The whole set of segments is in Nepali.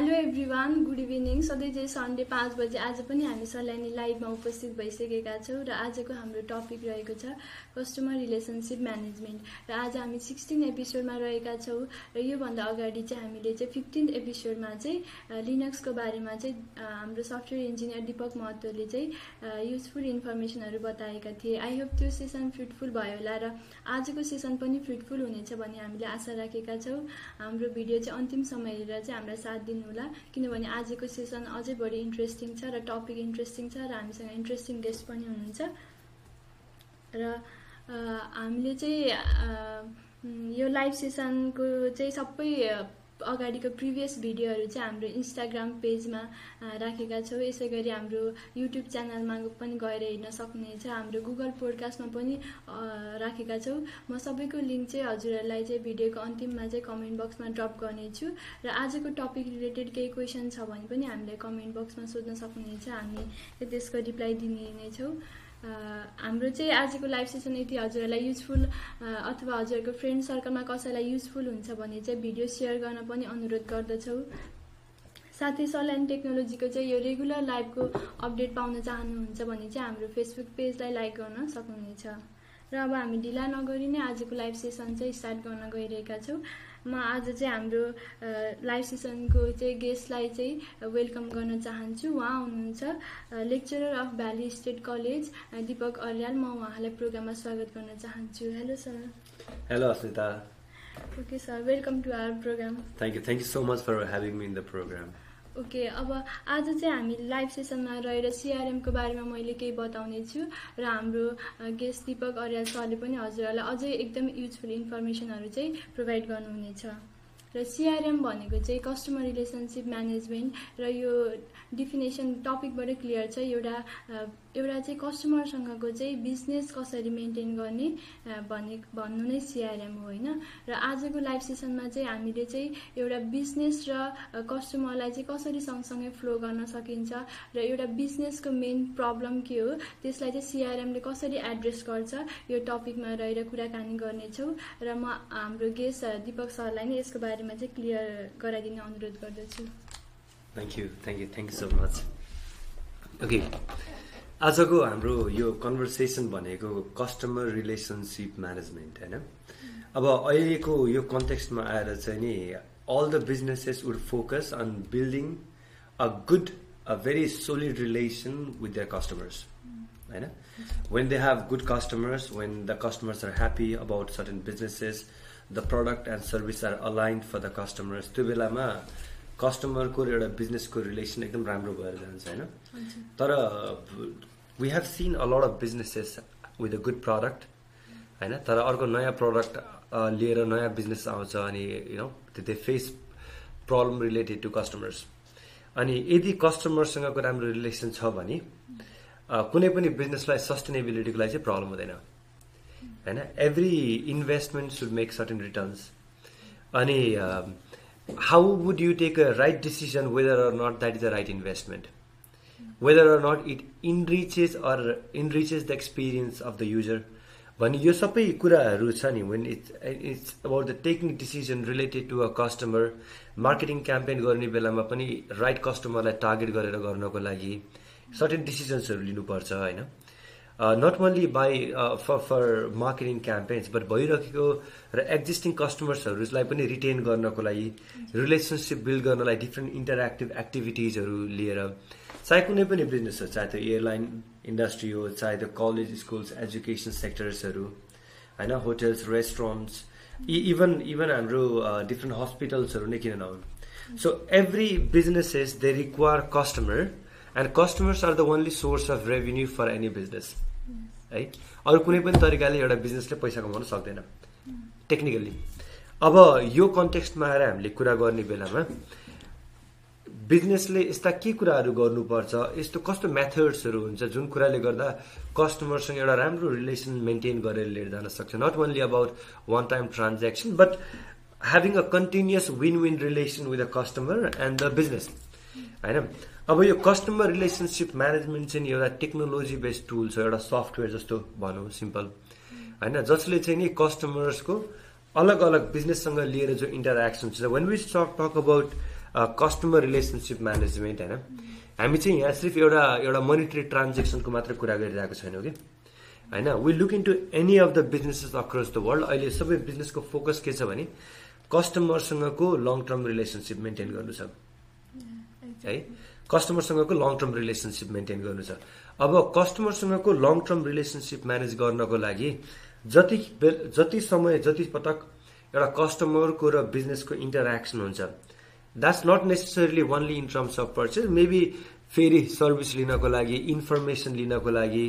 Hello everyone good evening. सधैँ चाहिँ सन्डे पाँच बजे आज पनि हामी सल्यानी लाइभमा उपस्थित भइसकेका छौँ र आजको हाम्रो टपिक रहेको छ कस्टमर रिलेसनसिप म्यानेजमेन्ट र आज हामी सिक्सटिन एपिसोडमा रहेका छौँ र योभन्दा अगाडि चाहिँ हामीले चाहिँ फिफ्टिन एपिसोडमा चाहिँ लिनक्सको बारेमा चाहिँ हाम्रो सफ्टवेयर इन्जिनियर दिपक महतोले चाहिँ युजफुल इन्फर्मेसनहरू बताएका थिए। आई होप त्यो सेसन फ्रुटफुल भयो होला र आजको सेसन पनि फ्रुटफुल हुनेछ भन्ने हामीले आशा राखेका छौँ। हाम्रो भिडियो चाहिँ अन्तिमसम्म हेरेर चाहिँ हामीलाई साथ दिनुहोला किनभने आजको सेसन अझै बढी इन्ट्रेस्टिङ छ र टपिक इन्ट्रेस्टिङ छ र हामीसँग इन्ट्रेस्टिङ गेस्ट पनि हुनुहुन्छ। र हामीले चाहिँ यो लाइभ सेसनको चाहिँ सबै अगाडिको प्रिभियस भिडियोहरू चाहिँ हाम्रो इन्स्टाग्राम पेजमा राखेका छौँ। यसै गरी हाम्रो युट्युब च्यानलमा पनि गएर हेर्न सक्नुहुनेछ हाम्रो गुगल पोडकास्टमा पनि राखेका छौँ। म सबैको लिङ्क चाहिँ हजुरहरूलाई चाहिँ भिडियोको अन्तिममा चाहिँ कमेन्ट बक्समा ड्रप गर्नेछु। र आजको टपिक रिलेटेड केही क्वेसन छ भने पनि हामीलाई कमेन्ट बक्समा सोध्न सक्नुहुनेछ हामी त्यसको रिप्लाई दिने नै छौँ। हाम्रो चाहिँ आजको लाइभ सेसन यदि हजुरहरूलाई युजफुल अथवा हजुरहरूको फ्रेन्ड सर्कलमा कसैलाई युजफुल हुन्छ भने चाहिँ भिडियो सेयर गर्न पनि अनुरोध गर्दछौँ। साथै सल्यान टेक्नोलोजीको चाहिँ यो रेगुलर लाइभको अपडेट पाउन चाहनुहुन्छ भने चाहिँ हाम्रो फेसबुक पेजलाई लाइक गर्न सक्नुहुनेछ। र अब हामी ढिला नगरी नै आजको लाइभ सेसन चाहिँ स्टार्ट गर्न गइरहेका छौँ। म आज चाहिँ हाम्रो लाइभ सेसनको चाहिँ गेस्टलाई चाहिँ वेलकम गर्न चाहन्छु। उहाँ हुनुहुन्छ lecturer of valley state college Dipak Aryal म उहाँलाई प्रोग्राममा स्वागत गर्न चाहन्छु। Hello sir hello Asmita okay sir welcome to our programme thank you thank you so much for having me in the programme okay अब आज चाहिँ हामी लाइभ सेसनमा रहेर सिआरएमको बारेमा मैले केही बताउने छु र हाम्रो गेस्ट दिपक अर्याल सरले पनि हजुरहरूलाई अझै एकदम युजफुल इन्फर्मेसनहरू चाहिँ प्रोभाइड गर्नुहुनेछ। र सिआरएम भनेको चाहिँ कस्टमर रिलेसनसिप म्यानेजमेन्ट र यो डिफिनेसन टपिकबाटै क्लियर छ एउटा एउटा चाहिँ कस्टमरसँगको चाहिँ बिजनेस कसरी मेन्टेन गर्ने भन्ने भन्नु नै सिआरएम हो होइन? र आजको लाइभ सेसनमा चाहिँ हामीले चाहिँ एउटा बिजनेस र कस्टमरलाई चाहिँ कसरी सँगसँगै फ्लो गर्न सकिन्छ र एउटा बिजनेसको मेन प्रब्लम के हो त्यसलाई चाहिँ सिआरएमले कसरी एड्रेस गर्छ यो टपिकमा रहेर कुराकानी गर्नेछौँ र म हाम्रो गेस्ट दिपक सरलाई नै यसको बारेमा चाहिँ क्लियर गराइदिने अनुरोध गर्दछु। Thank you thank you thank you so much okay आजको हाम्रो यो कन्भर्सेसन भनेको कस्टमर रिलेसनसिप म्यानेजमेन्ट होइन? अब अहिलेको यो कन्टेक्स्टमा आएर चाहिँ नि all the businesses would focus on building a good a very solid relation with the customers होइन? When they have good customers when the customers are happy about certain businesses the product and service are aligned for the customers त्यो बेलामा कस्टमरको र एउटा बिजनेसको रिलेसन एकदम राम्रो भएर जान्छ होइन? तर we have seen a lot of businesses with a good product होइन? तर अर्को नयाँ प्रडक्ट लिएर नयाँ बिजनेस आउँछ अनि you know they face problem related to customers अनि यदि कस्टमरसँगको राम्रो रिलेसन छ भने कुनै पनि बिजनेसलाई सस्टेनेबिलिटीको लागि चाहिँ प्रब्लम हुँदैन होइन? Every investment should make certain returns अनि how would you take a right decision whether or not that is a right investment whether or not it enriches or enriches the experience of the user भने यो सबै कुराहरू छ नि when it's it's about the taking decision related to a customer marketing campaign गर्ने बेलामा पनि राइट कस्टमरलाई टार्गेट गरेर गर्नको लागि सर्टेन डिसिजन्सहरू लिनुपर्छ होइन not only by for for marketing campaigns but भइरहेको र एक्जिस्टिङ कस्टमर्सहरूलाई पनि रिटेन गर्नको लागि रिलेसनसिप बिल्ड गर्नलाई डिफ्रेन्ट इन्टरेक्टिभ एक्टिभिटिजहरू लिएर चाहे कुनै पनि बिजनेस हो चाहे त्यो एयरलाइन इन्डस्ट्री हो चाहे त्यो कलेज स्कुल्स एजुकेसन सेक्टर्सहरू होइन होटेल्स रेस्टुरेन्ट्स इभन इभन हाम्रो डिफ्रेन्ट हस्पिटल्सहरू नै किन नहुन्। So every businesses they require customer and customers are the only source of revenue for any business है। अरू कुनै पनि तरिकाले एउटा बिजनेसले पैसा कमाउन सक्दैन। टेक्निकल्ली अब यो कन्टेक्स्टमा आएर हामीले कुरा गर्ने बेलामा बिजनेसले यस्ता के कुराहरू गर्नुपर्छ यस्तो कस्तो मेथड्सहरू हुन्छ जुन कुराले गर्दा कस्टमरसँग एउटा राम्रो रिलेसन मेन्टेन गरेर लिएर जान सक्छ। Not only about one time transaction but having a continuous win win relation with a customer and the business होइन? अब यो कस्टमर रिलेसनसिप म्यानेजमेन्ट चाहिँ एउटा टेक्नोलोजी बेस्ड टुल छ एउटा सफ्टवेयर जस्तो भनौँ सिम्पल होइन जसले चाहिँ नि कस्टमर्सको अलग अलग बिजनेससँग लिएर जो इन्टरेक्सन छ when we talk talk about customer relationship management होइन हामी चाहिँ यहाँ सिर्फ एउटा एउटा मोनिटरी ट्रान्जेक्सनको मात्र कुरा गरिरहेको छैनौँ कि। होइन we look into any of the businesses across the world अहिले सबै बिजनेसको फोकस के छ भने कस्टमरसँगको लङ टर्म रिलेसनसिप मेन्टेन गर्नु छ। है? कस्टमरसँगको लङ टर्म रिलेसनसिप मेन्टेन गर्नु छ। अब कस्टमरसँगको लङ टर्म रिलेसनसिप म्यानेज गर्नको लागि जति जति समय जति पटक एउटा कस्टमरको र बिजनेसको इन्टरेक्सन हुन्छ that's not necessarily only in terms of purchase maybe फेरि सर्भिस लिनको लागि इन्फर्मेसन लिनको लागि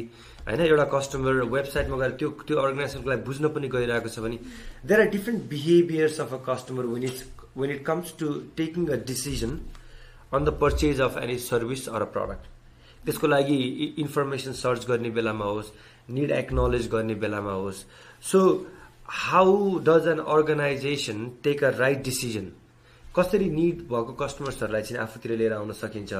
होइन एउटा कस्टमर वेबसाइटमा गएर त्यो त्यो अर्गनाइजेसनको लागि बुझ्न पनि गइरहेको छ भने there are different behaviours of a customer when it's when it comes to taking a decision on the purchase of any service or a product त्यसको लागि इन्फर्मेसन सर्च गर्ने बेलामा होस् निड एक्नोलेज गर्ने बेलामा होस्. So how does an organisation take a right decision कसरी निड भएको कस्टमर्सहरूलाई चाहिँ आफूतिर लिएर आउन सकिन्छ?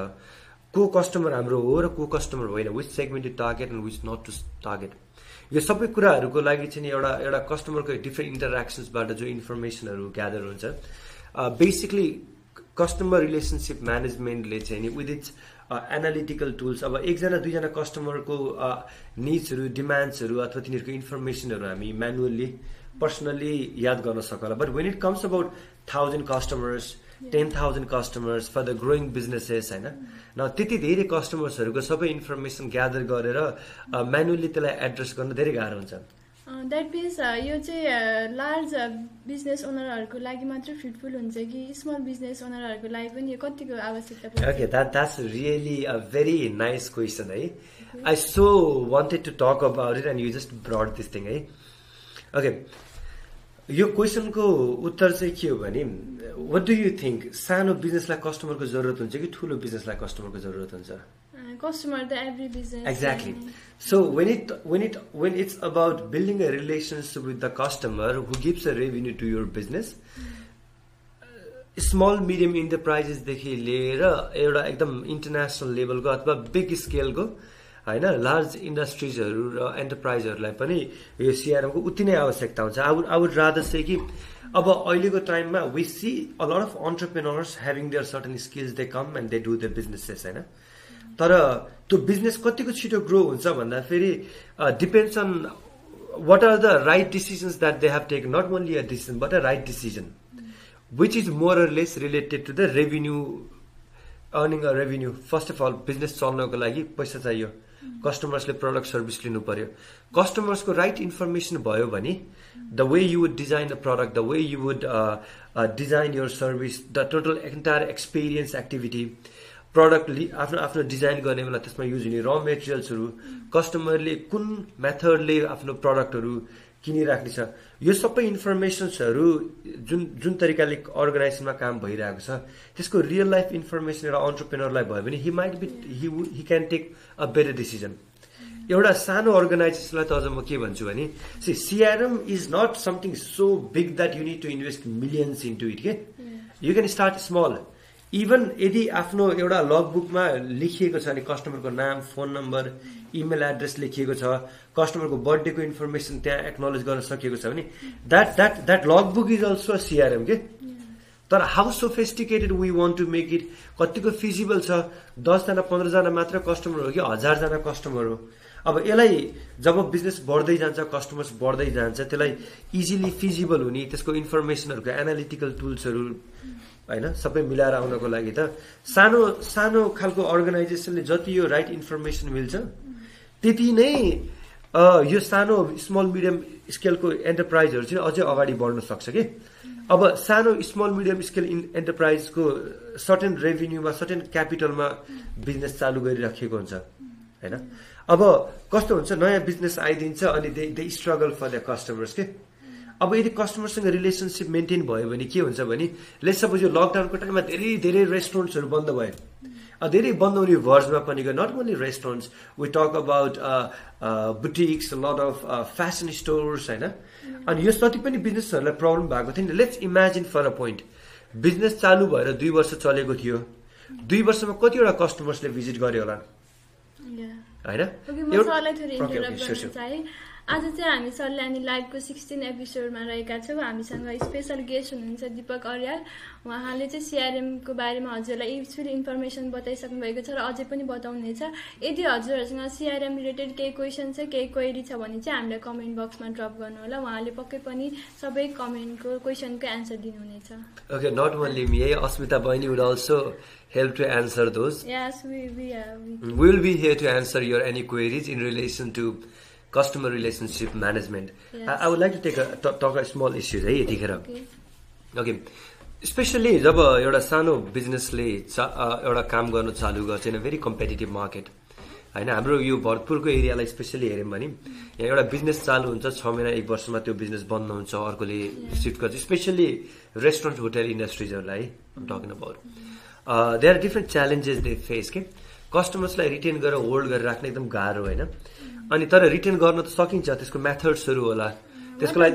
को कस्टमर हाम्रो हो र को कस्टमर होइन? Which segment to target and which not to target यो सबै कुराहरूको लागि चाहिँ एउटा एउटा कस्टमरको डिफ्रेन्ट इन्टरेक्सन्सबाट जो इन्फर्मेसनहरू ग्यादर हुन्छ बेसिकली कस्टमर रिलेसनसिप म्यानेजमेन्टले चाहिँ नि विथ इट्स एनालिटिकल टुल्स अब एकजना दुईजना कस्टमरको निड्सहरू डिमान्ड्सहरू अथवा तिनीहरूको इन्फर्मेसनहरू हामी म्यानुअल्ली पर्सनल्ली याद गर्न सकला but when it comes about thousand customers ten thousand customers for the growing businesses होइन? न त्यति धेरै कस्टमर्सहरूको सबै इन्फर्मेसन ग्यादर गरेर म्यानुअली त्यसलाई एड्रेस गर्न धेरै गाह्रो हुन्छ। द्याट मिन्स यो चाहिँ लार्ज बिजनेस ओनरहरूको लागि मात्र फ्रुटफुल हुन्छ कि स्मल बिजनेस ओनरहरूको लागि पनि यो कतिको आवश्यकता okay that that's really a very nice question है I so wanted to talk about it and you just brought this thing है ओके यो क्वेसनको उत्तर चाहिँ के हो भने वाट डु यु थिङ्क सानो बिजनेसलाई कस्टमरको जरुरत हुन्छ कि ठुलो बिजनेसलाई कस्टमरको जरुरत हुन्छ? Customer the every business exactly. so when it when it when it's about building a relationship with the customer who gives a revenue to your business small medium इन्टरप्राइजेसदेखि लिएर एउटा एकदम इन्टरनेसनल लेभलको अथवा बिग स्केलको होइन लार्ज इन्डस्ट्रिजहरू र एन्टरप्राइजहरूलाई पनि यो सिआरएमको उति नै आवश्यकता हुन्छ। I would I would rather say कि अब अहिलेको टाइममा we see a lot of entrepreneurs having their certain skills they come and they do the businesses होइन तर त्यो बिजनेस कतिको छिटो ग्रो हुन्छ भन्दा फेरि depends on what are the right decisions that they have take not only a decision but a right decision which is more less related to the revenue earning a revenue first of all business चल्नको लागि पैसा चाहियो। कस्टमर्सले प्रडक्ट सर्भिस लिनु पर्यो कस्टमर्सको राइट इन्फर्मेसन भयो भने the way you would design the product the way you would design your service the total entire experience activity product लि आफ्नो आफ्नो डिजाइन गर्ने बेला त्यसमा युज हुने र मेटेरियल्सहरू कस्टमरले कुन मेथडले आफ्नो प्रडक्टहरू किनिराख्ने छ यो सबै इन्फर्मेसन्सहरू जुन जुन तरिकाले अर्गनाइजेसनमा काम भइरहेको छ त्यसको रियल लाइफ इन्फर्मेसन एउटा अन्टरप्रेनरलाई भयो भने he might be he he can take a better decision एउटा सानो अर्गनाइजेसनलाई त अझ म के भन्छु भने C CRM is not something so big that you need to invest millions into it के you can start small even यदि आफ्नो एउटा लगबुकमा लेखिएको छ भने कस्टमरको नाम फोन नम्बर इमेल एड्रेस लेखिएको छ कस्टमरको बर्थडेको इन्फर्मेसन त्यहाँ एक्नोलेज गर्न सकिएको छ भने that that that logbook is also CRM के तर how sophisticated we want to make it कतिको फिजिबल छ? दसजना पन्ध्रजना मात्र कस्टमर हो कि हजारजना कस्टमर हो? अब यसलाई जब बिजनेस बढ्दै जान्छ कस्टमर्स बढ्दै जान्छ त्यसलाई इजिली फिजिबल हुने त्यसको इन्फर्मेसनहरूको एनालिटिकल टुल्सहरू होइन सबै मिलाएर आउनको लागि त सानो सानो खालको अर्गनाइजेसनले जति यो राइट इन्फर्मेसन मिल्छ त्यति नै यो सानो स्मल मिडियम स्केलको एन्टरप्राइजहरू चाहिँ अझै अगाडि बढ्न सक्छ कि? अब सानो स्मल मिडियम स्केल इन एन्टरप्राइजको सर्टेन रेभिन्यूमा सर्टेन क्यापिटलमा बिजनेस चालु गरिराखेको हुन्छ होइन? अब कस्तो हुन्छ नयाँ बिजनेस आइदिन्छ अनि they they struggle for the customers के? अब यदि कस्टमरसँग रिलेसनसिप मेन्टेन भयो भने के हुन्छ भने लेट सपोज यो लकडाउनको टाइममा धेरै धेरै रेस्टुरेन्ट्सहरू बन्द भयो धेरै बन्द हुने भर्जमा पनि गयो not only restaurants we talk about boutiques lot of fashion stores होइन? अनि यो जति पनि बिजनेसहरूलाई प्रब्लम भएको थियो नि let's imagine for a point business चालु भएर दुई वर्ष चलेको थियो। दुई वर्षमा कतिवटा कस्टमर्सले भिजिट गर्यो होला? होइन? आज चाहिँ हामी सल्यानी लाइभको सिक्सटिन एपिसोडमा रहेका छौँ। हामीसँग स्पेसल गेस्ट हुनुहुन्छ दिपक अर्याल। उहाँले चाहिँ सिआरएमको बारेमा हजुरलाई युजफुल इन्फर्मेसन बताइसक्नु भएको छ र अझै पनि बताउनेछ। यदि हजुरहरूसँग सिआरएम रिलेटेड केही क्वेसन छ केही क्वेरी छ भने चाहिँ हामीलाई कमेन्ट बक्समा ड्रप गर्नुहोला। उहाँले पक्कै पनि सबै कमेन्टको क्वेसनको एन्सर दिनुहुनेछ। Okay, not only me, eh, Asmita Baini would also help to answer those. Yes, we, we, uh, we We'll be here to answer your any queries in relation to customer relationship management. Yes. I, I would like to take a talk, talk a small issues है यतिखेर. ओके स्पेसल्ली जब एउटा सानो बिजनेसले चा एउटा काम गर्नु चालु गर्छ in a very competitive market होइन? हाम्रो यो भरतपुरको एरियालाई स्पेसली हेऱ्यौँ भने यहाँ एउटा बिजनेस चालु हुन्छ छ महिना एक वर्षमा त्यो बिजनेस बन्द हुन्छ अर्कोले सिफ्ट गर्छ। Specially restaurant hotel इन्डस्ट्रिजहरूलाई talking about they are different challenges they face के कस्टमर्सलाई रिटेन गरेर होल्ड गरेर राख्न एकदम गाह्रो होइन? अनि तर रिटर्न गर्न त सकिन्छ त्यसको मेथड्सहरू होला। त्यसको लागि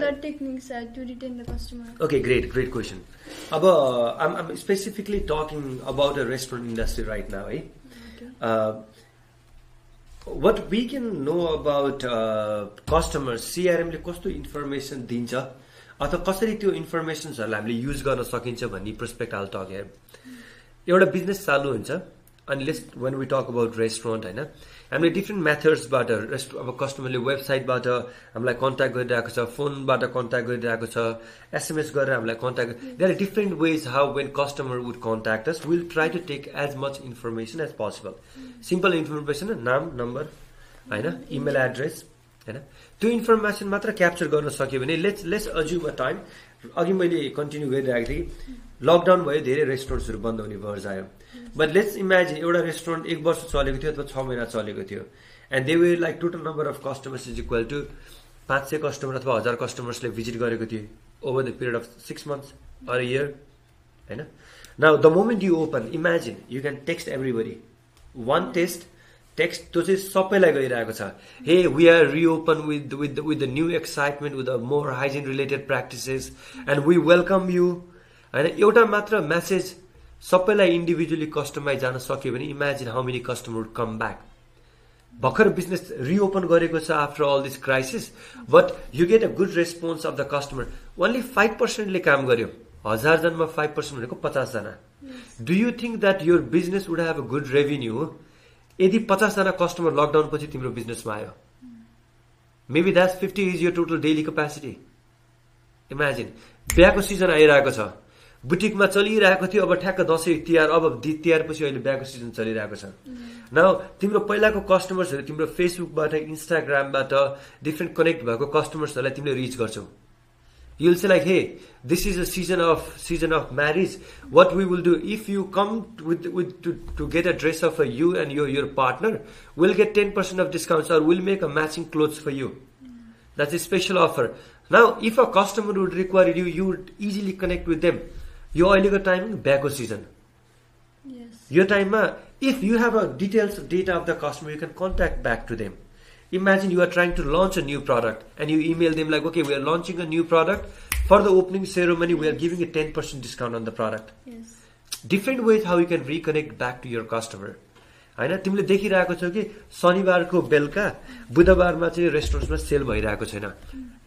ओके ग्रेट ग्रेट क्वेसन अब specifically talking restaurant industry right now है what we can know about customers सिआरएमले कस्तो इन्फर्मेसन दिन्छ अथवा कसरी त्यो इन्फर्मेसन्सहरूलाई हामीले युज गर्न सकिन्छ भन्ने प्रोस्पेक्ट हाल्छ एउटा बिजनेस चालु हुन्छ अनि less when we talk about restaurant होइन हामीले डिफ्रेन्ट मेथड्सबाट रेस्ट अब कस्टमरले वेबसाइटबाट हामीलाई कन्ट्याक्ट गरिरहेको छ फोनबाट कन्ट्याक्ट गरिरहेको छ एसएमएस गरेर हामीलाई contact there are different ways how when customer would contact us will try to take as much information as possible simple information नाम नम्बर होइन इमेल एड्रेस होइन त्यो इन्फर्मेसन मात्र क्याप्चर गर्न सक्यो भने let's let's assume a time अघि मैले कन्टिन्यू गरिरहेको थिएँ लकडाउन भयो धेरै रेस्टुरेन्ट्सहरू बन्द हुने भर्ज आयो बट लेट्स इमेजिन एउटा रेस्टुरेन्ट एक वर्ष चलेको थियो अथवा छ महिना चलेको थियो। And they way like total number of customers is equal to पाँच सय कस्टमर अथवा हजार कस्टमर्सले भिजिट गरेको थियो over the period of six months or year होइन now the moment you open imagine you can text everybody one test text त्यो चाहिँ सबैलाई गइरहेको छ। Hey we are reopen with with with the new excitement with the more hygiene related practices and we welcome you होइन एउटा मात्र म्यासेज सबैलाई इन्डिभिजुअली कस्टमाइज जान सक्यो भने imagine how many customer would come back भर्खर बिजनेस रिओपन गरेको छ after all this crisis but you get a good response of the customer only five पर्सेन्टले काम गर्यो। हजारजनामा फाइभ पर्सेन्ट भनेको पचासजना do you think that your business would have a good revenue यदि पचासजना कस्टमर लकडाउन पछि तिम्रो बिजनेसमा आयो। मेबी द्याट्स फिफ्टी इज यो टोटल डेली क्यापेसिटी इमेजिन बिहाको सिजन आइरहेको छ। बुटिकमा चलिरहेको थियो अब ठ्याक्क दसैँ तिहार अब दि- तिहारपछि अहिले बिहाको सिजन चलिरहेको छ। न तिम्रो पहिलाको कस्टमर्सहरू तिम्रो फेसबुकबाट इन्स्टाग्रामबाट डिफ्रेन्ट कनेक्ट भएको कस्टमर्सहरूलाई तिमीले रिच गर्छौ। you'll say like hey this is a season of season of marriage what we will do if you come with with to, to get a dress of a you and your your partner we'll get 10% of discounts or we'll make a matching clothes for you that's a special offer now if a customer would require you you would easily connect with them यो अहिलेको टाइमिङ ब्याको सिजन Yes. यो टाइममा if you have a details data of the customer you can contact back to them You are trying to launch a new product and you email them like okay we are launching a new product for the opening ceremony we are giving a ten percent discount on the product Yes. Different ways how you can reconnect back to your customer होइन तिमीले देखिरहेको छौ कि शनिबारको बेलुका बुधबारमा चाहिँ रेस्टुरेन्ट्समा सेल भइरहेको छैन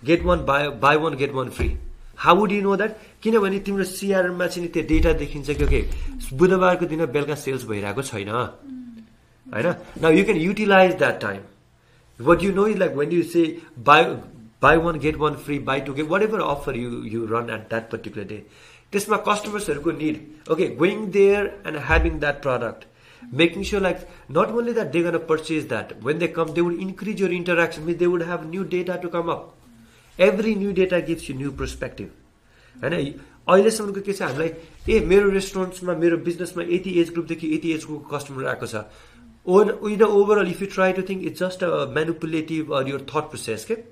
get one buy buy one get one free how would you know that किनभने तिम्रो सिआरएममा चाहिँ नि त्यो डेटा देखिन्छ कि ओके बुधबारको दिन बेलुका सेल्स भइरहेको छैन होइन न you can utilize that time what you know is like when you say buy buy one get one free buy two get whatever offer you you run at that particular day. त्यसमा कस्टमर्सहरूको need okay going there and having that product making sure like not only that they gonna purchase that when they come they would increase your interaction with they would have new data to come up every new data gives you new perspective होइन अहिलेसम्मको के छ हामीलाई ए मेरो रेस्टुरेन्ट्समा मेरो बिजनेसमा यति एज ग्रुपदेखि यति एज ग्रुपको कस्टमर आएको छ। On in overall, if you try to think it's just a manipulative or your thought process, okay?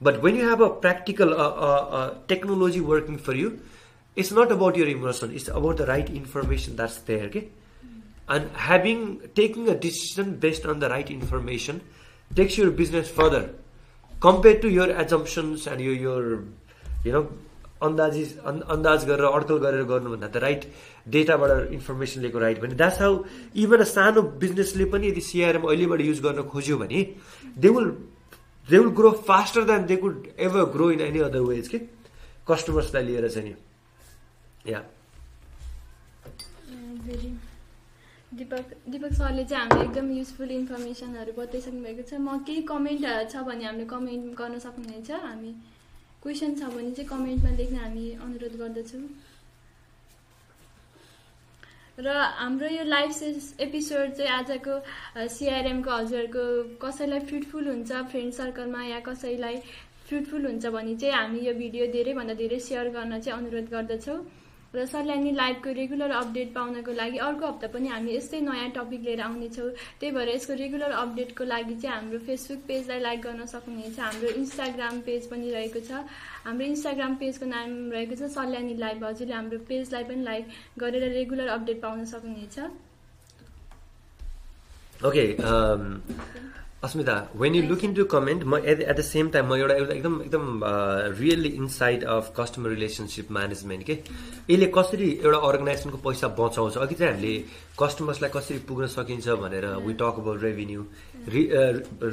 But when you have a practical uh, uh, uh, technology working for you, it's not about your emotion, it's about the right information that's there, okay? And having, taking a decision based on the right information takes your business further compared to your assumptions and your, your you know, अन्दाजी अन्- अन्दाज गरेर अड्कल गरेर गर्नुभन्दा त राइट डेटाबाट इन्फर्मेसन लिएको राइट भने द्याट्स हाउ इभन अ सानो बिजनेसले पनि यदि सिआरएम अहिलेबाट युज गर्न खोज्यो भने they will they will grow faster than they could ever grow in any other ways के कस्टमर्सलाई लिएर चाहिँ नि। या दिपक दिपक सरले चाहिँ हामीलाई एकदम युजफुल इन्फर्मेसनहरू बताइसक्नु भएको छ। म केही कमेन्ट छ भने हामीले कमेन्ट गर्न सक्नुहुनेछ हामी क्वेसन छ भने चाहिँ कमेन्टमा लेख्न हामी अनुरोध गर्दछौँ। र हाम्रो यो लाइभ एपिसोड चाहिँ आजको सिआरएमको हजुरहरूको कसैलाई फ्रुटफुल हुन्छ फ्रेन्ड सर्कलमा या कसैलाई फ्रुटफुल हुन्छ भने चाहिँ हामी यो भिडियो धेरैभन्दा धेरै सेयर गर्न चाहिँ अनुरोध गर्दछौँ। र सरलाई नि लाइभको रेगुलर अपडेट पाउनको लागि अर्को हप्ता पनि हामी यस्तै नयाँ टपिक लिएर आउनेछौँ। त्यही भएर यसको रेगुलर अपडेटको लागि चाहिँ हाम्रो फेसबुक पेजलाई लाइक गर्न सक्नुहुनेछ। हाम्रो इन्स्टाग्राम पेज पनि रहेको छ। हाम्रो इन्स्टाग्राम पेजको नाम रहेको छ सल्यानी लाइभ। हजुरले हाम्रो पेजलाई पनि लाइक गरेर रेगुलर अपडेट पाउन सक्नुहुनेछ। Okay Asmita when you look in to comment म at at the same time म एउटा एउटा एकदम एकदम really inside of customer relationship management के यसले कसरी एउटा अर्गनाइजेसनको पैसा बचाउँछ? अघि चाहिँ हामीले कस्टमर्सलाई कसरी पुग्न सकिन्छ भनेर we talk about revenue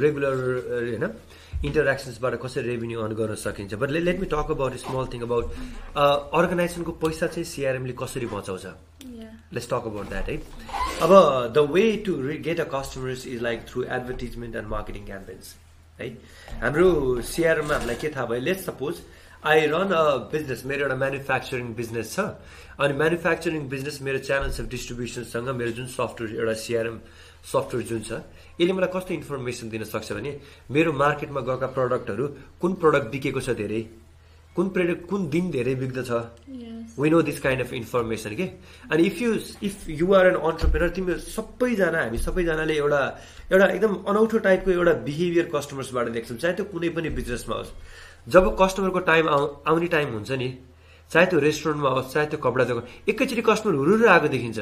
regular होइन? इन्टरेक्सन्सबाट कसरी रेभिन्यू अर्न गर्न सकिन्छ? But let me talk about small thing about अर्गनाइजेसनको पैसा चाहिँ सिआरएमले कसरी बचाउँछ? लेट्स टक अबाउट द्याट है अब the way to get a customers is like through advertisement and marketing campaigns है हाम्रो सिआरमा हामीलाई के थाहा भयो? Let's suppose I run a business मेरो एउटा म्यानुफ्याक्चरिङ बिजनेस छ अनि म्यानुफ्याक्चरिङ बिजनेस मेरो च्यानल्स अफ डिस्ट्रिब्युसनसँग मेरो जुन सफ्टवेयर एउटा सिआरएम सफ्टवेयर जुन छ यसले मलाई कस्तो इन्फर्मेसन दिन सक्छ भने मेरो मार्केटमा गएका प्रडक्टहरू कुन प्रडक्ट बिकेको छ धेरै कुन प्रडक्ट कुन दिन धेरै बिक्दछ yes we know this kind of information के अनि if you if you are an entrepreneur तिमी सबैजना हामी सबैजनाले एउटा एउटा एकदम अनौठो टाइपको एउटा बिहेभियर कस्टमर्सबाट देख्छौँ। चाहे त्यो कुनै पनि बिजनेसमा होस्। जब कस्टमरको टाइम आउ आउने टाइम हुन्छ नि चाहे त्यो रेस्टुरेन्टमा होस् चाहे त्यो कपडा दोकान एकैचोटि कस्टमर हुरुर आएको देखिन्छ।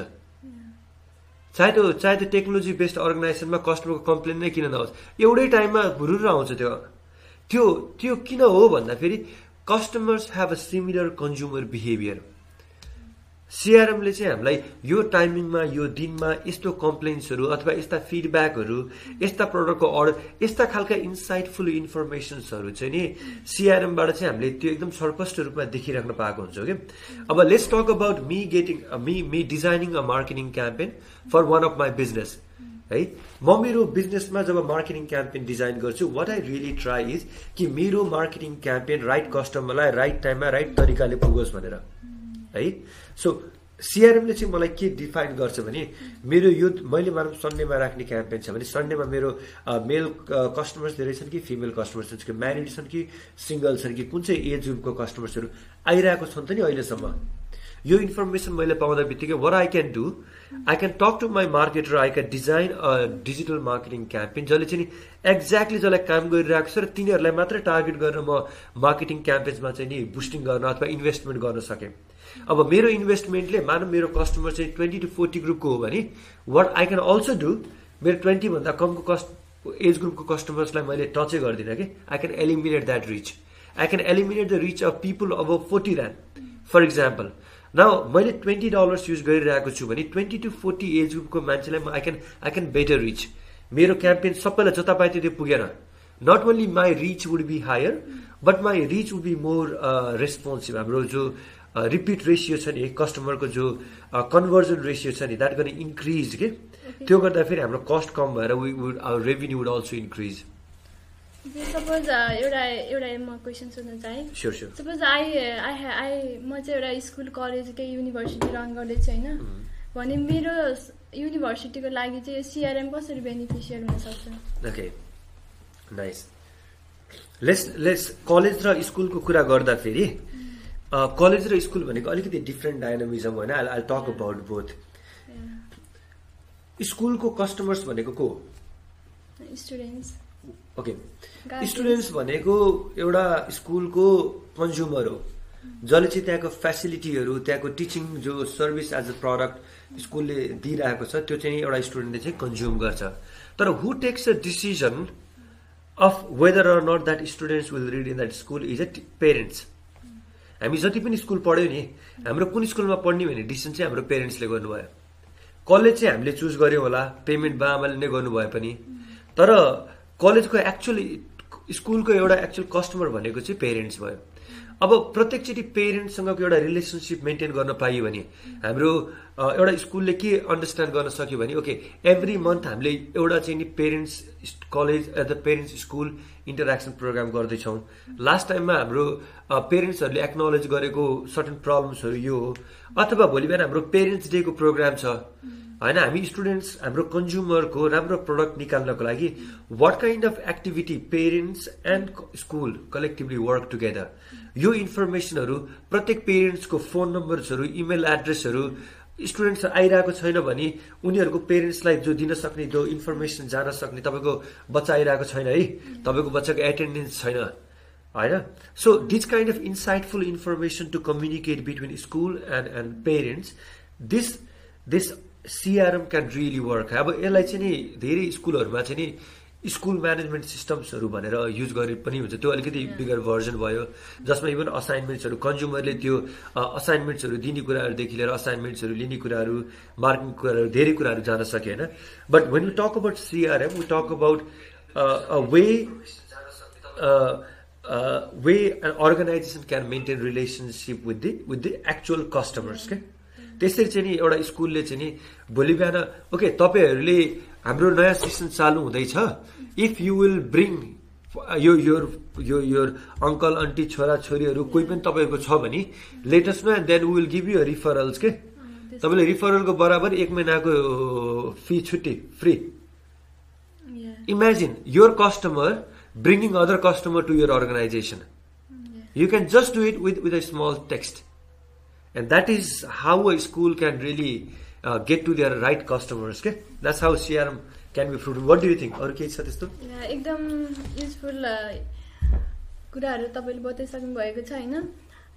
चाहे त्यो चाहे त्यो टेक्नोलोजी बेस्ड अर्गनाइजेसनमा कस्टमरको कम्प्लेन नै किन नहोस् एउटै टाइममा हुरुर आउँछ त्यो। त्यो त्यो किन हो भन्दाखेरि customers have a similar consumer behaviour सिआरएमले चाहिँ हामीलाई यो टाइमिङमा यो दिनमा यस्तो कम्प्लेन्ट्सहरू अथवा यस्ता फिडब्याकहरू यस्ता प्रडक्टको अर्डर यस्ता खालका इन्साइटफुल इन्फर्मेसन्सहरू चाहिँ नि सिआरएमबाट चाहिँ हामीले त्यो एकदम स्पष्ट रूपमा देखिराख्न पाएको हुन्छ कि। अब let's talk about me getting me me designing a marketing campaign for one of my business है? म मेरो बिजनेसमा जब मार्केटिङ क्याम्पेन डिजाइन गर्छु what I really try is कि मेरो मार्केटिङ क्याम्पेन राइट कस्टमरलाई राइट टाइममा राइट तरिकाले पुगोस् भनेर। है? सो सिआरएमले चाहिँ मलाई के डिफाइन गर्छ भने मेरो यो मैले मानव सन्डेमा राख्ने क्याम्पेन छ भने सन्डेमा मेरो मेल कस्टमर्स धेरै छन् कि फिमेल कस्टमर्स छन् कि म्यारिड छन् कि सिङ्गल छन् कि कुन चाहिँ एज ग्रुपको कस्टमर्सहरू आइरहेको छन् त नि अहिलेसम्म। यो इन्फर्मेसन मैले पाउँदा बित्तिकै where I can do I can talk to my marketer I can design a digital marketing campaign जसले चाहिँ एक्ज्याक्टली जसलाई काम गरिरहेको छ र तिनीहरूलाई मात्रै टार्गेट गरेर म मार्केटिङ क्याम्पेन्समा चाहिँ नि बुस्टिङ गर्न अथवा इन्भेस्टमेन्ट गर्न सकेँ। अब मेरो इन्भेस्टमेन्टले मानव मेरो कस्टमर चाहिँ ट्वेन्टी टु फोर्टी ग्रुपको हो भने what I can also do मेरो ट्वेन्टीभन्दा कमको कस्ट एज ग्रुपको कस्टमर्सलाई मैले टचै गर्दिनँ कि? I can eliminate that reach I can eliminate the reach of people अब फोर्टी ऱ्यान्ड फर इक्जाम्पल न मैले ट्वेन्टी डलर्स युज गरिरहेको छु भने ट्वेन्टी टु फोर्टी एज ग्रुपको मान्छेलाई म I can I can better reach मेरो क्याम्पेन सबैलाई जता पाए त्यो पुगेन। Not only my reach would be higher but my reach would be more responsive हाम्रो जो रिपिट रेसियो छ नि कस्टमरको जो कन्भर्जन रेसियो छ नि द्याट गर्ने इन्क्रिज के त्यो गर्दाखेरि हाम्रो कस्ट कम भएर we would our revenue would also increase suppose एउटा एउटा म क्वेसन सोध्न चाहेँ। सपोज आई आई आई म चाहिँ एउटा स्कुल कलेज केही युनिभर्सिटी रन गर्दैछु होइन? भने मेरो युनिभर्सिटीको लागि चाहिँ सिआरएम कसरी बेनिफिसियल हुनसक्छ? Okay nice let's let's college र स्कुलको कुरा गर्दाखेरि कलेज र स्कुल भनेको अलिकति डिफ्रेन्ट डाइनामिजम होइन? I I talk about both स्कुलको कस्टमर्स भनेको को? Students okay. स्टुडेन्ट्स भनेको एउटा स्कुलको कन्ज्युमर हो। जसले चाहिँ त्यहाँको फेसिलिटीहरू त्यहाँको टिचिङ जो सर्भिस एज अ प्रडक्ट स्कुलले दिइरहेको छ त्यो चाहिँ एउटा स्टुडेन्टले चाहिँ कन्ज्युम गर्छ। तर who takes a decision of whether or not that students will read in that school is a parents हामी जति पनि स्कुल पढ्यौँ नि हाम्रो कुन स्कुलमा पढ्ने भन्ने डिसिजन चाहिँ हाम्रो पेरेन्ट्सले गर्नुभयो। कलेज चाहिँ हामीले चुज गऱ्यौँ होला पेमेन्ट बा आमाले नै गर्नुभयो पनि। तर कलेजको एक्चुअली स्कुलको एउटा एक्चुअल कस्टमर भनेको चाहिँ पेरेन्ट्स भयो। अब प्रत्येकचोटि पेरेन्ट्ससँगको एउटा रिलेसनसिप मेन्टेन गर्न पाइयो भने हाम्रो एउटा स्कुलले के अन्डरस्ट्यान्ड गर्न सक्यो भने ओके एभ्री मन्थ हामीले एउटा चाहिँ नि parents college at the parents school interaction program गर्दैछौँ। लास्ट टाइममा हाम्रो पेरेन्ट्सहरूले एक्नोलेज गरेको सर्टन प्रब्लम्सहरू यो हो अथवा भोलि बिहान हाम्रो पेरेन्ट्स डेको प्रोग्राम छ। होइन हामी स्टुडेन्ट्स हाम्रो कन्ज्युमरको राम्रो प्रडक्ट निकाल्नको लागि what kind of activity parents and school collectively work together यो इन्फर्मेसनहरू प्रत्येक पेरेन्ट्सको फोन नम्बर्सहरू इमेल एड्रेसहरू स्टुडेन्ट्स आइरहेको छैन भने उनीहरूको पेरेन्ट्सलाई जो दिन सक्ने जो इन्फर्मेसन जान सक्ने तपाईँको बच्चा आइरहेको छैन है। तपाईँको बच्चाको एटेन्डेन्स छैन। होइन? So this kind of insightful information to communicate between school and and parents this this CRM can really work अब यसलाई चाहिँ नि धेरै स्कुलहरूमा चाहिँ नि स्कुल म्यानेजमेन्ट सिस्टम्सहरू भनेर युज गरे पनि हुन्छ। त्यो अलिकति बिगर भर्जन भयो। जसमा इभन असाइनमेन्ट्सहरू कन्ज्युमरले त्यो असाइनमेन्ट्सहरू दिने कुराहरूदेखि लिएर असाइनमेन्ट्सहरू लिने कुराहरू मार्किङ कुराहरू धेरै कुराहरू जान सके होइन? But when you talk about CRM we talk about a way way an organization can maintain relationship with the with the actual customers के त्यसरी चाहिँ नि एउटा स्कुलले चाहिँ नि भोलि बिहान ओके तपाईँहरूले हाम्रो नयाँ सिस्टम चालु हुँदैछ। इफ यु विल ब्रिङ यो अङ्कल आन्टी छोरा छोरीहरू कोही पनि तपाईँको छ भने लेटेस्टमा and then will give you referrals के तपाईँले रिफरलको बराबर एक महिनाको फी छुट्टी free imagine your customer bringing other customer to your organization you can just do it with with small text and that is how a school can really uh, to their right customers. Okay? That's how CRM can be fruitful. What do you think? अरू केही छ त्यस्तो एकदम युजफुल कुराहरू तपाईँले बताइसक्नु भएको छ होइन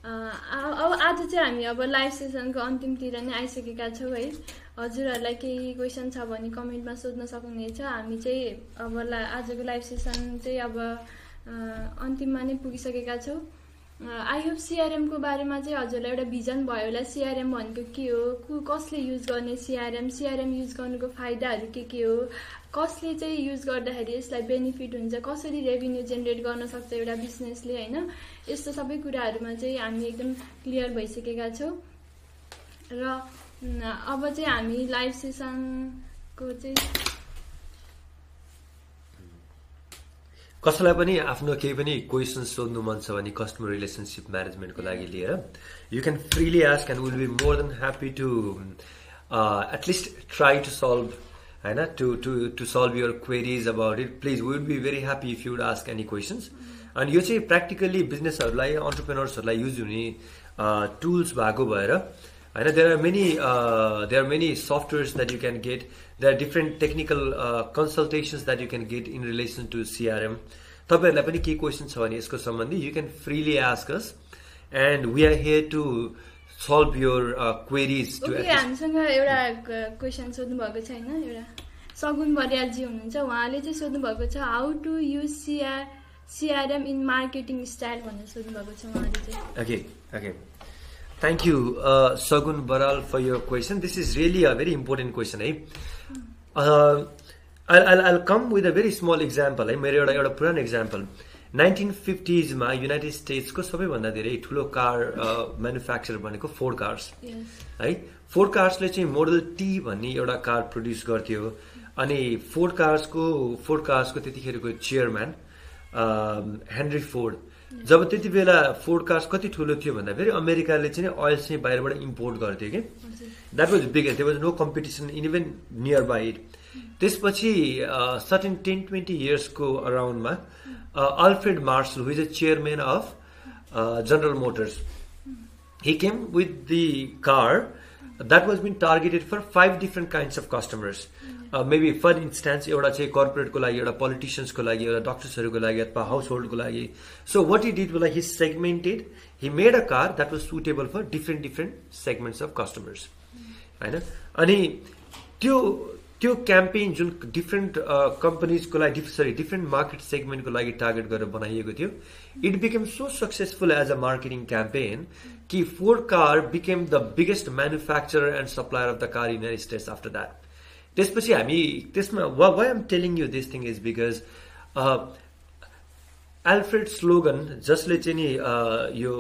आ- अब आज चाहिँ हामी अब लाइभ सेसनको अन्तिमतिर नै आइसकेका छौँ है हजुरहरूलाई केही क्वेसन छ भने कमेन्टमा सोध्न सक्नुहुनेछ हामी चाहिँ अब ला आजको लाइभ सेसन चाहिँ अब अ, अन्तिममा नै पुगिसकेका छौँ आई होप सिआरएमको बारेमा चाहिँ हजुरलाई एउटा भिजन भयो होला। सिआरएम भनेको के हो? कसले युज गर्ने सिआरएम सिआरएम युज गर्नुको फाइदाहरू के के हो? कसले चाहिँ युज गर्दाखेरि यसलाई बेनिफिट हुन्छ? कसरी रेभिन्यू जेनेरेट गर्न सक्छ एउटा बिजनेसले होइन? यस्तो सबै कुराहरूमा चाहिँ हामी एकदम क्लियर भइसकेका छौँ। र अब चाहिँ हामी लाइभ सेसनको चाहिँ कसैलाई पनि आफ्नो केही पनि क्वेसन सोध्नु मन छ भने कस्टमर रिलेसनसिप म्यानेजमेन्टको लागि लिएर you can freely ask and will be more than happy to at least try to solve होइन to to to solve your queries about it please will be very happy if you'd ask any questions अनि यो चाहिँ प्र्याक्टिकल्ली बिजनेसहरूलाई अन्टरप्रेनर्सहरूलाई युज हुने टुल्स भएको भएर होइन there are many there are many softwares that you can get there are different technical consultations that you can get in relation to CRM तपाईँहरूलाई पनि के क्वेसन छ भने यसको सम्बन्धी you can freely ask us and we are here to solve your queries to okay हामीसँग एउटा क्वेसन सोध्नु भएको छ होइन एउटा सगुन बरियालजी हुनुहुन्छ उहाँले चाहिँ सोध्नु भएको छ how to use CR CRM in marketing style भनेर सोध्नु भएको छ उहाँले चाहिँ Okay, okay. Thank you, uh, Sagun Baral, for your question. This is really a very important question. Uh, I'll, I'll, I'll come with a very small example. है मेरो एउटा एउटा पुरानो इक्जाम्पल नाइन्टिन फिफ्टिजमा युनाइटेड स्टेट्सको सबैभन्दा धेरै ठुलो कार म्यानुफ्याक्चर भनेको फोर्ड कार्स है? फोर्ड कार्सले चाहिँ मोडल टी भन्ने एउटा कार प्रड्युस गर्थ्यो. अनि फोर्ड कार्सको फोर्ड कार्सको त्यतिखेरको चेयरम्यान हेनरी फोर्ड जब त्यति बेला फोर्ड कार्स कति ठुलो थियो भन्दाखेरि अमेरिकाले चाहिँ अयल चाहिँ बाहिरबाट इम्पोर्ट गर्थ्यो कि? That was big there was no competition in even near by it त्यसपछि सर्टेन टेन ट्वेन्टी इयर्सको अराउन्डमा Alfred Marshall who is a chairman of General Motors he came with the car that was being targeted for five different kinds of customers. Maybe for instance, एउटा चाहिँ कर्पोरेटको लागि एउटा पोलिटिसियन्सको लागि एउटा डक्टर्सहरूको लागि अथवा हाउस होल्डको लागि. So what he did like he segmented he made a car that was suitable for different different segments of customers होइन अनि त्यो त्यो क्याम्पेन जुन डिफ्रेन्ट कम्पनीजको लागि सरी डिफ्रेन्ट मार्केट सेगमेन्टको लागि टार्गेट गरेर बनाइएको थियो it became so successful as a marketing campaign कि Ford car became the biggest manufacturer and supplier of the car in United States after that त्यसपछि हामी त्यसमा why am telling you this thing is because Alfred slogan जसले चाहिँ नि अ, यो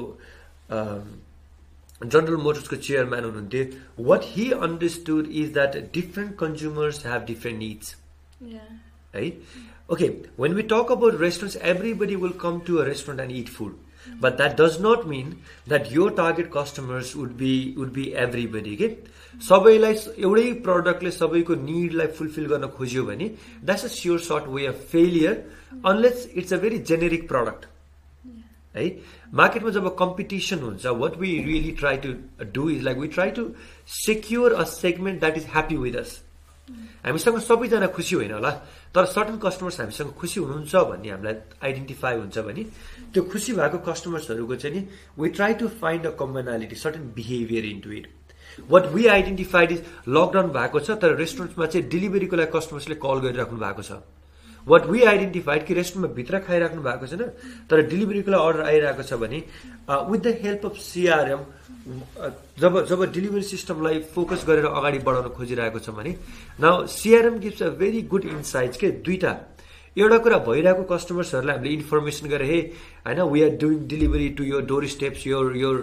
जनरल मोटर्सको चेयरम्यान हुनुहुन्थ्यो what he understood is that different consumers have different needs या है okay when we talk about restaurants everybody will come to a restaurant and eat food but that does not mean that यो target customers would be would be everybody के सबैलाई एउटै प्रडक्टले सबैको निडलाई फुलफिल गर्न खोज्यो भने that's a sure short way of failure unless it's a very generic product है मार्केटमा जब कम्पिटिसन हुन्छ what we really try to do is like we try to secure a segment that is happy with us हामीसँग सबैजना खुसी होइन होला। तर सर्टन कस्टमर्स हामीसँग खुसी हुनुहुन्छ भन्ने हामीलाई आइडेन्टिफाई हुन्छ भने त्यो खुसी भएको कस्टमर्सहरूको चाहिँ नि we try to find a commonality certain behaviour in to it what we identified is lockdown भएको छ तर रेस्टुरेन्टमा चाहिँ डेलिभरीको लागि कस्टमर्सले कल गरिराख्नु भएको छ। वाट वी आइडेन्टिफाइड कि रेस्टुरेन्टमा भित्र खाइराख्नु भएको छैन तर डेलिभरीको लागि अर्डर आइरहेको छ भने with the help of CRM जब जब डेलिभरी सिस्टमलाई फोकस गरेर अगाडि बढाउन खोजिरहेको छ भने न CRM gives a very good insights के? दुईटा। एउटा कुरा भइरहेको कस्टमर्सहरूलाई हामीले इन्फर्मेसन गरेर हे होइन we are doing delivery to your door steps your your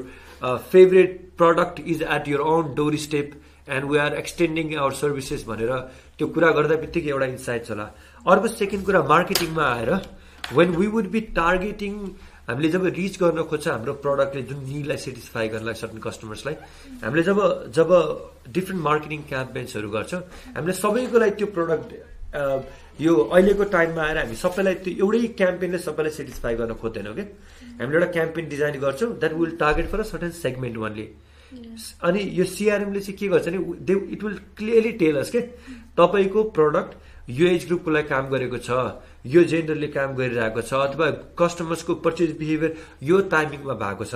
favourite product is at your own door step and we are extending our services भनेर त्यो कुरा गर्दा बित्तिकै एउटा इन्साइट्स होला। अर्को सेकेन्ड कुरा मार्केटिङमा आएर when we would be targeting हामीले जब रिच गर्न खोज्छ हाम्रो प्रडक्टले जुन निडलाई सेटिस्फाई गर्नलाई सर्टन कस्टमर्सलाई हामीले जब जब डिफ्रेन्ट मार्केटिङ क्याम्पेन्सहरू गर्छौँ हामीले सबैको लागि त्यो प्रडक्ट यो अहिलेको टाइममा आएर हामी सबैलाई त्यो एउटै क्याम्पेनले सबैलाई सेटिस्फाई गर्न खोज्दैनौँ कि हामीले एउटा क्याम्पेन डिजाइन गर्छौँ that will target for a certain segment वानले अनि यो सिआरएमले चाहिँ के गर्छ भने they it will clearly tailors के तपाईँको प्रडक्ट यो एज ग्रुपको लागि काम गरेको छ यो जेन्डरले काम गरिरहेको छ अथवा कस्टमर्सको पर्चेज बिहेभियर यो टाइमिङमा भएको छ।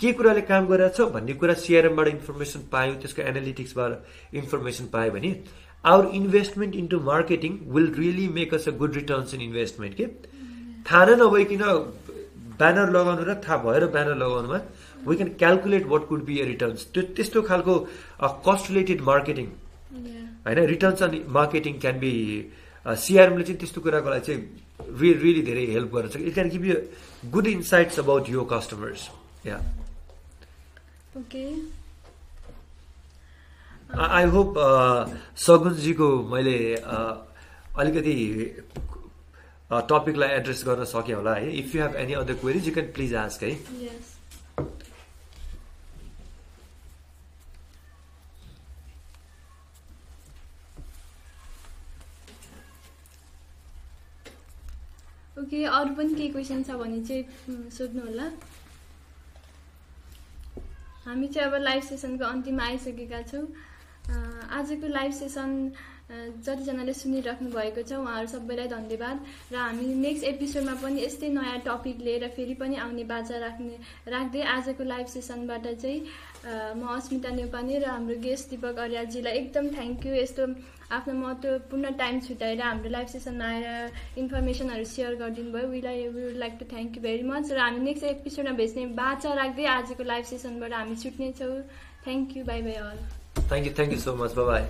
के कुराले काम गरिरहेको छ भन्ने कुरा सिआरएमबाट इन्फर्मेसन पायौँ त्यसको एनालिटिक्सबाट इन्फर्मेसन पायो भने our investment into marketing will really make us a good returns in investment के? थाहा नै नभइकन ब्यानर लगाउनु र थाहा भएर banner लगाउनुमा we can calculate what could be a returns त्यो त्यस्तो खालको कस्ट रिलेटेड मार्केटिङ होइन रिटर्न्स अनि मार्केटिङ क्यान बी सिआरएमले चाहिँ त्यस्तो कुराको लागि चाहिँ रि रियली धेरै हेल्प गर्छ it can give you good insights about यो कस्टमर्स या ओके आई होप सगुनजीको मैले uh, अलिकति टपिकलाई एड्रेस गर्न सकेँ होला है. If you have any other queries you can please ask है? ओके अरू पनि केही क्वेसन छ भने चाहिँ सोध्नु होला। हामी चाहिँ अब लाइभ सेसनको अन्तिममा आइसकेका छौँ। आजको लाइभ सेसन जतिजनाले सुनिराख्नु भएको छ उहाँहरू सबैलाई धन्यवाद। र हामी नेक्स्ट एपिसोडमा पनि यस्तै नयाँ टपिक लिएर फेरि पनि आउने बाचा राख्ने राख्दै आजको लाइभ सेसनबाट चाहिँ म अस्मिता नेपानी र हाम्रो गेस्ट दिपक अर्यालजीलाई एकदम थ्याङ्क यू यस्तो आफ्नो महत्त्वपूर्ण टाइम छुट्याएर हाम्रो लाइभ सेसनमा आएर इन्फर्मेसनहरू सेयर गरिदिनु भयो. Villi would like to thank you very much र हामी नेक्स्ट एपिसोडमा भेट्ने बाचा राख्दै आजको लाइभ सेसनबाट हामी छुट्नेछौँ. Thank you bye bye all thank you thank you so much bye